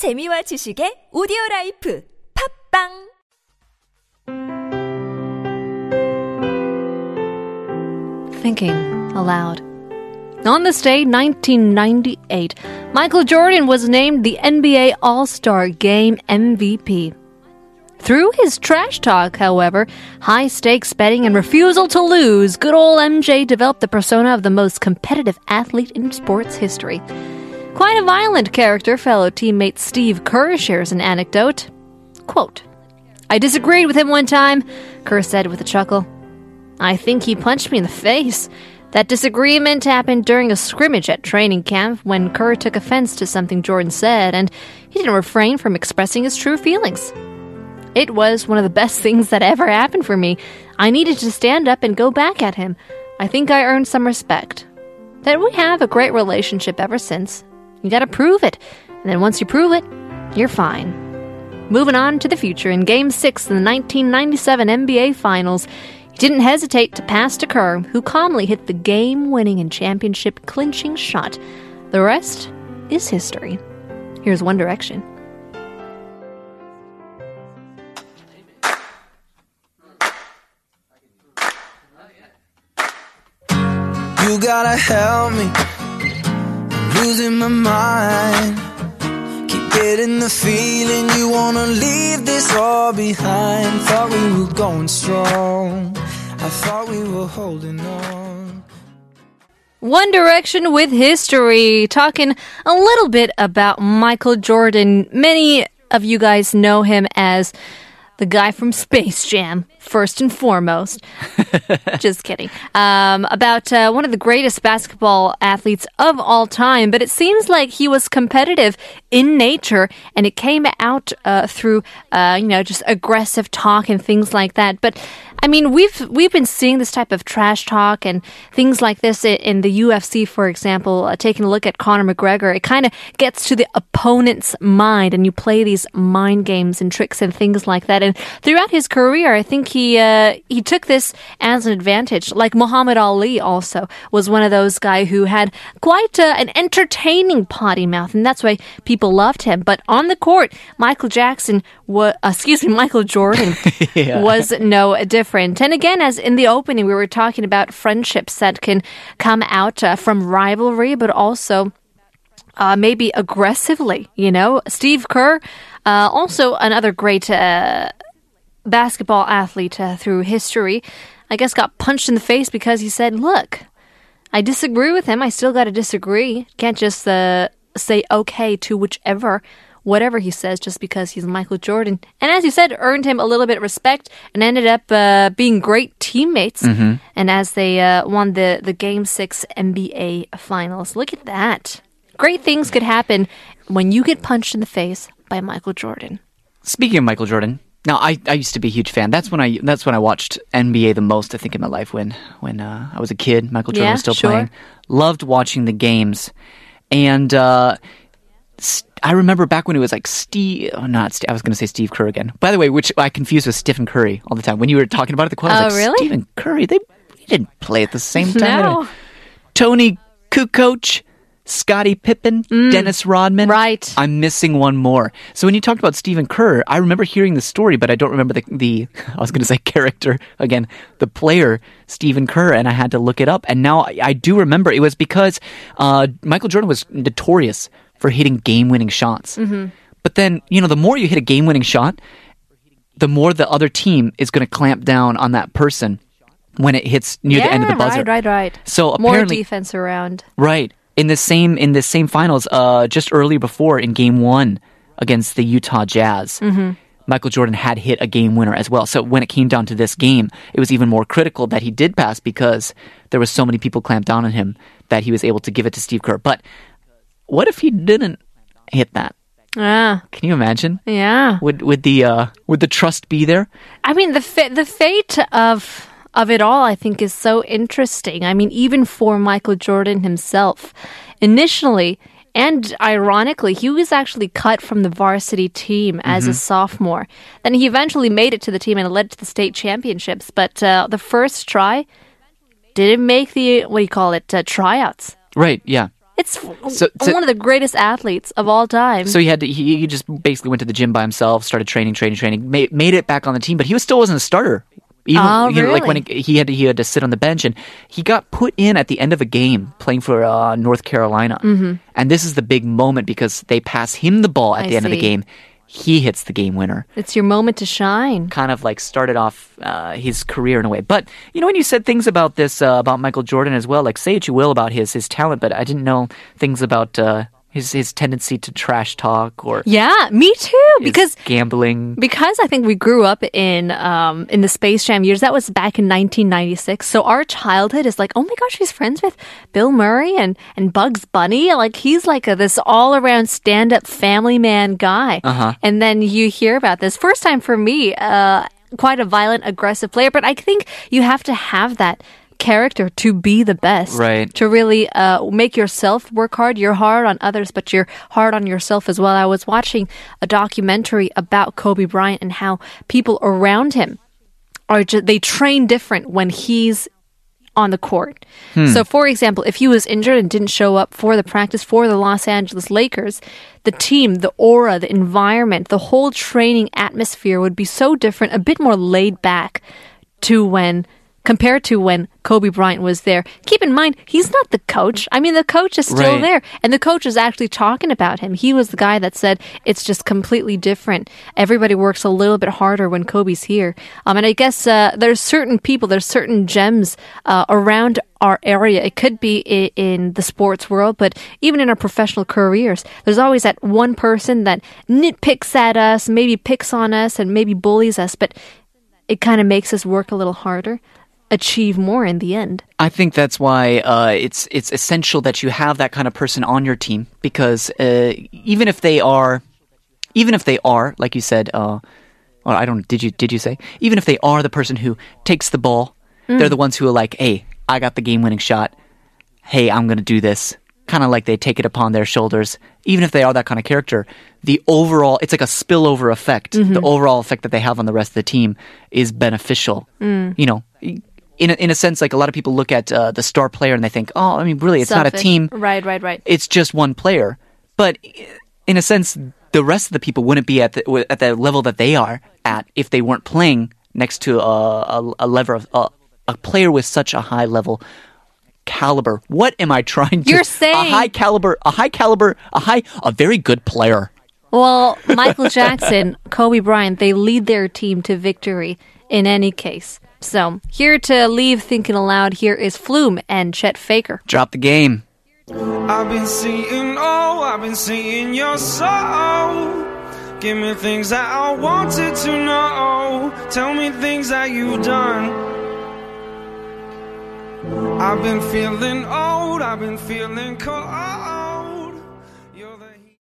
재미와 지식의 오디오 라이프 팝빵 Thinking aloud. On this day, 1998, Michael Jordan was named the NBA All Star Game MVP. Through his trash talk, however, high stakes betting, and refusal to lose, good old MJ developed the persona of the most competitive athlete in sports history. Quite a violent character, fellow teammate Steve Kerr shares an anecdote. Quote, I disagreed with him one time, Kerr said with a chuckle. I think he punched me in the face. That disagreement happened during a scrimmage at training camp when Kerr took offense to something Jordan said, and he didn't refrain from expressing his true feelings. It was one of the best things that ever happened for me. I needed to stand up and go back at him. I think I earned some respect. That we have a great relationship ever since. You gotta prove it. And then once you prove it, you're fine. Moving on to the future, in Game 6 in the 1997 NBA Finals, he didn't hesitate to pass to Kerr, who calmly hit the game winning and championship clinching shot. The rest is history. Here's One Direction. You gotta help me. Losing my mind. Keep getting the feeling you wanna leave this all behind. Thought we were going strong. I thought we were holding on. One Direction with history, talking a little bit about Michael Jordan. Many of you guys know him as the guy from Space Jam, first and foremost. Just kidding. Um, about uh, one of the greatest basketball athletes of all time, but it seems like he was competitive in nature, and it came out uh, through, uh, you know, just aggressive talk and things like that. But I mean, we've we've been seeing this type of trash talk and things like this in the UFC, for example. Uh, taking a look at Conor McGregor, it kind of gets to the opponent's mind, and you play these mind games and tricks and things like that. And throughout his career, I think he uh, he took this as an advantage. Like Muhammad Ali, also was one of those guy who had quite uh, an entertaining potty mouth, and that's why people loved him. But on the court, Michael Jackson was, excuse me, Michael Jordan was no different. And again, as in the opening, we were talking about friendships that can come out uh, from rivalry, but also uh, maybe aggressively. You know, Steve Kerr, uh, also another great uh, basketball athlete uh, through history, I guess got punched in the face because he said, "Look, I disagree with him. I still got to disagree. Can't just uh, say okay to whichever." Whatever he says, just because he's Michael Jordan. And as you said, earned him a little bit of respect and ended up uh, being great teammates. And as they uh, won the, the Game 6 NBA Finals. Look at that. Great things could happen when you get punched in the face by Michael Jordan. Speaking of Michael Jordan, now I, I used to be a huge fan. That's when I that's when I watched NBA the most. I think in my life when when uh, I was a kid, Michael Jordan Yeah, was still sure. playing. Loved watching the games, and uh, s- I remember back when it was like Steve. Oh, not Steve, I was going to say Steve Kerr again. By the way, which I confuse with Stephen Curry all the time. When you were talking about it, the quote, Oh, was like, really? Stephen Curry. They, they didn't play at the same time. No. Toni Kukoc, Scottie Pippen, Dennis Rodman. Mm. Right. I'm missing one more. So when you talked about Stephen Kerr, I remember hearing the story, but I don't remember the, the I was going to say character again, the player Stephen Kerr, and I had to look it up. And now I, I do remember it was because uh, Michael Jordan was notorious for hitting game-winning shots. Mm-hmm. But then you know, the more you hit a game-winning shot, the more the other team is going to clamp down on that person when it hits near the end of the buzzer. Right, right, right. So More defense around. Right. In the same in the same finals, uh, just earlier before in Game One against the Utah Jazz, Michael Jordan had hit a game winner as well. So when it came down to this game, it was even more critical that he did pass because there was so many people clamped down on him that he was able to give it to Steve Kerr. But what if he didn't hit that? Ah, Can you imagine? yeah. Would would the uh, would the trust be there? I mean, the fa- the fate of of it all, I think, is so interesting. I mean, even for Michael Jordan himself, initially and ironically, he was actually cut from the varsity team as a sophomore. Then he eventually made it to the team and led to the state championships. But uh, the first try didn't make the what do you call it uh, tryouts. Right. Yeah. It's So- so- one of the greatest athletes of all time. So he had to, he, he just basically went to the gym by himself, started training, training, training, made, made it back on the team, but he was still wasn't a starter. Even Oh, you know, like when really? he, he had to he had to sit on the bench, and he got put in at the end of a game playing for uh, North Carolina. Mm-hmm. And this is the big moment because they pass him the ball at I the end of the game. He hits the game winner. it's your moment to shine. Kind of like started off uh, his career in a way. But you know, when you said things about this uh, about Michael Jordan as well, like say what you will about his his talent, but I didn't know things about uh, his his tendency to trash talk or Yeah, me too. Because gambling. because I think we grew up in um, in the Space Jam years. That was back in 1996. So our childhood is like, oh my gosh, he's friends with Bill Murray and and Bugs Bunny. Like he's like a, this all around stand up family man guy. Uh-huh. And then you hear about this first time for me. Uh, quite a violent, aggressive player, but I think you have to have that character to be the best Right. to really uh, make yourself work hard. You're hard on others, but you're hard on yourself as well. I was watching a documentary about Kobe Bryant and how people around him are just, they train different when he's on the court. So, for example, if he was injured and didn't show up for the practice for the Los Angeles Lakers, the team, the aura, the environment, the whole training atmosphere would be so different, a bit more laid back to when compared to when Kobe Bryant was there. Keep in mind, he's not the coach. I mean, the coach is still Right. there, and the coach is actually talking about him. He was the guy that said it's just completely different. Everybody works a little bit harder when Kobe's here. Um, and I guess uh, there's certain people, there's certain gems uh, around our area. It could be i- in the sports world, but even in our professional careers, there's always that one person that nitpicks at us, maybe picks on us, and maybe bullies us, but it kind of makes us work a little harder, achieve more in the end. I think that's why uh, it's it's essential that you have that kind of person on your team because uh, even if they are, even if they are, like you said, uh, or I don't did you did you say even if they are the person who takes the ball, they're the ones who are like, hey, I got the game winning shot. Hey, I'm gonna do this. Kind of like they take it upon their shoulders. Even if they are that kind of character, the overall it's like a spillover effect. The overall effect that they have on the rest of the team is beneficial. You know. In a, in a sense, like a lot of people look at uh, the star player and they think, oh, I mean, really, it's not a team Right, right, right. it's just one player. But in a sense, the rest of the people wouldn't be at the at the level that they are at if they weren't playing next to a a, a lever of a, a player with such a high level caliber. What am I trying to? You're saying a high caliber, a high caliber, a high, a very good player. Well, Michael Jackson, Kobe Bryant, they lead their team to victory in any case. So, here to leave thinking aloud, here is Flume and Chet Faker. Drop the game. I've been seeing, oh, I've been seeing your soul. Give me things that I wanted to know. Tell me things that you've done. I've been feeling old, I've been feeling cold.